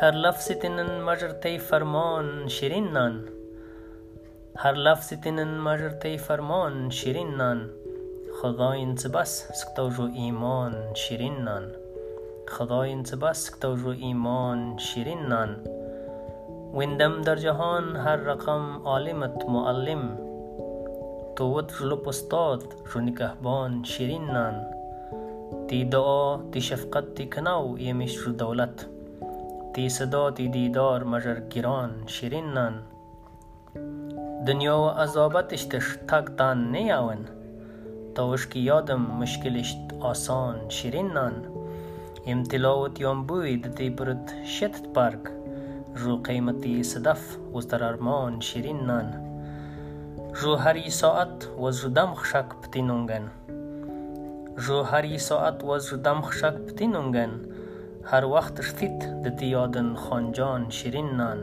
هر لفظ تنن مجر تی فرمان شیرین نان. هر لفظ تنن مجر تی فرمان شیرین نان. خداین بس سکتو جو ایمان شیرین نان. خداین بس سکتو جو ایمان شیرین نان. ویندم در جهان هر رقم عالمت معلم. تو ود جلو استاد رو نگهبان شیرین نان. تی دعا تی شفقت تی کناو یمیش رو دولت. истеъдоди дидор мажар гирон ширин нан. Дунёву азобатиш тиштак дан неявин. Тавушки ёдам мушкилиш осон ширин нан. Имтиловут ёнбӯи дити бурут шетт барг жӯ қимати садаф уздар армон ширин нан. Жӯ ҳари соат ваз жудам хушак птинунган жӯ ҳари соат ваз жудам хушак птинунган هر وقت فیت دتیادن خانجان شیرین نان.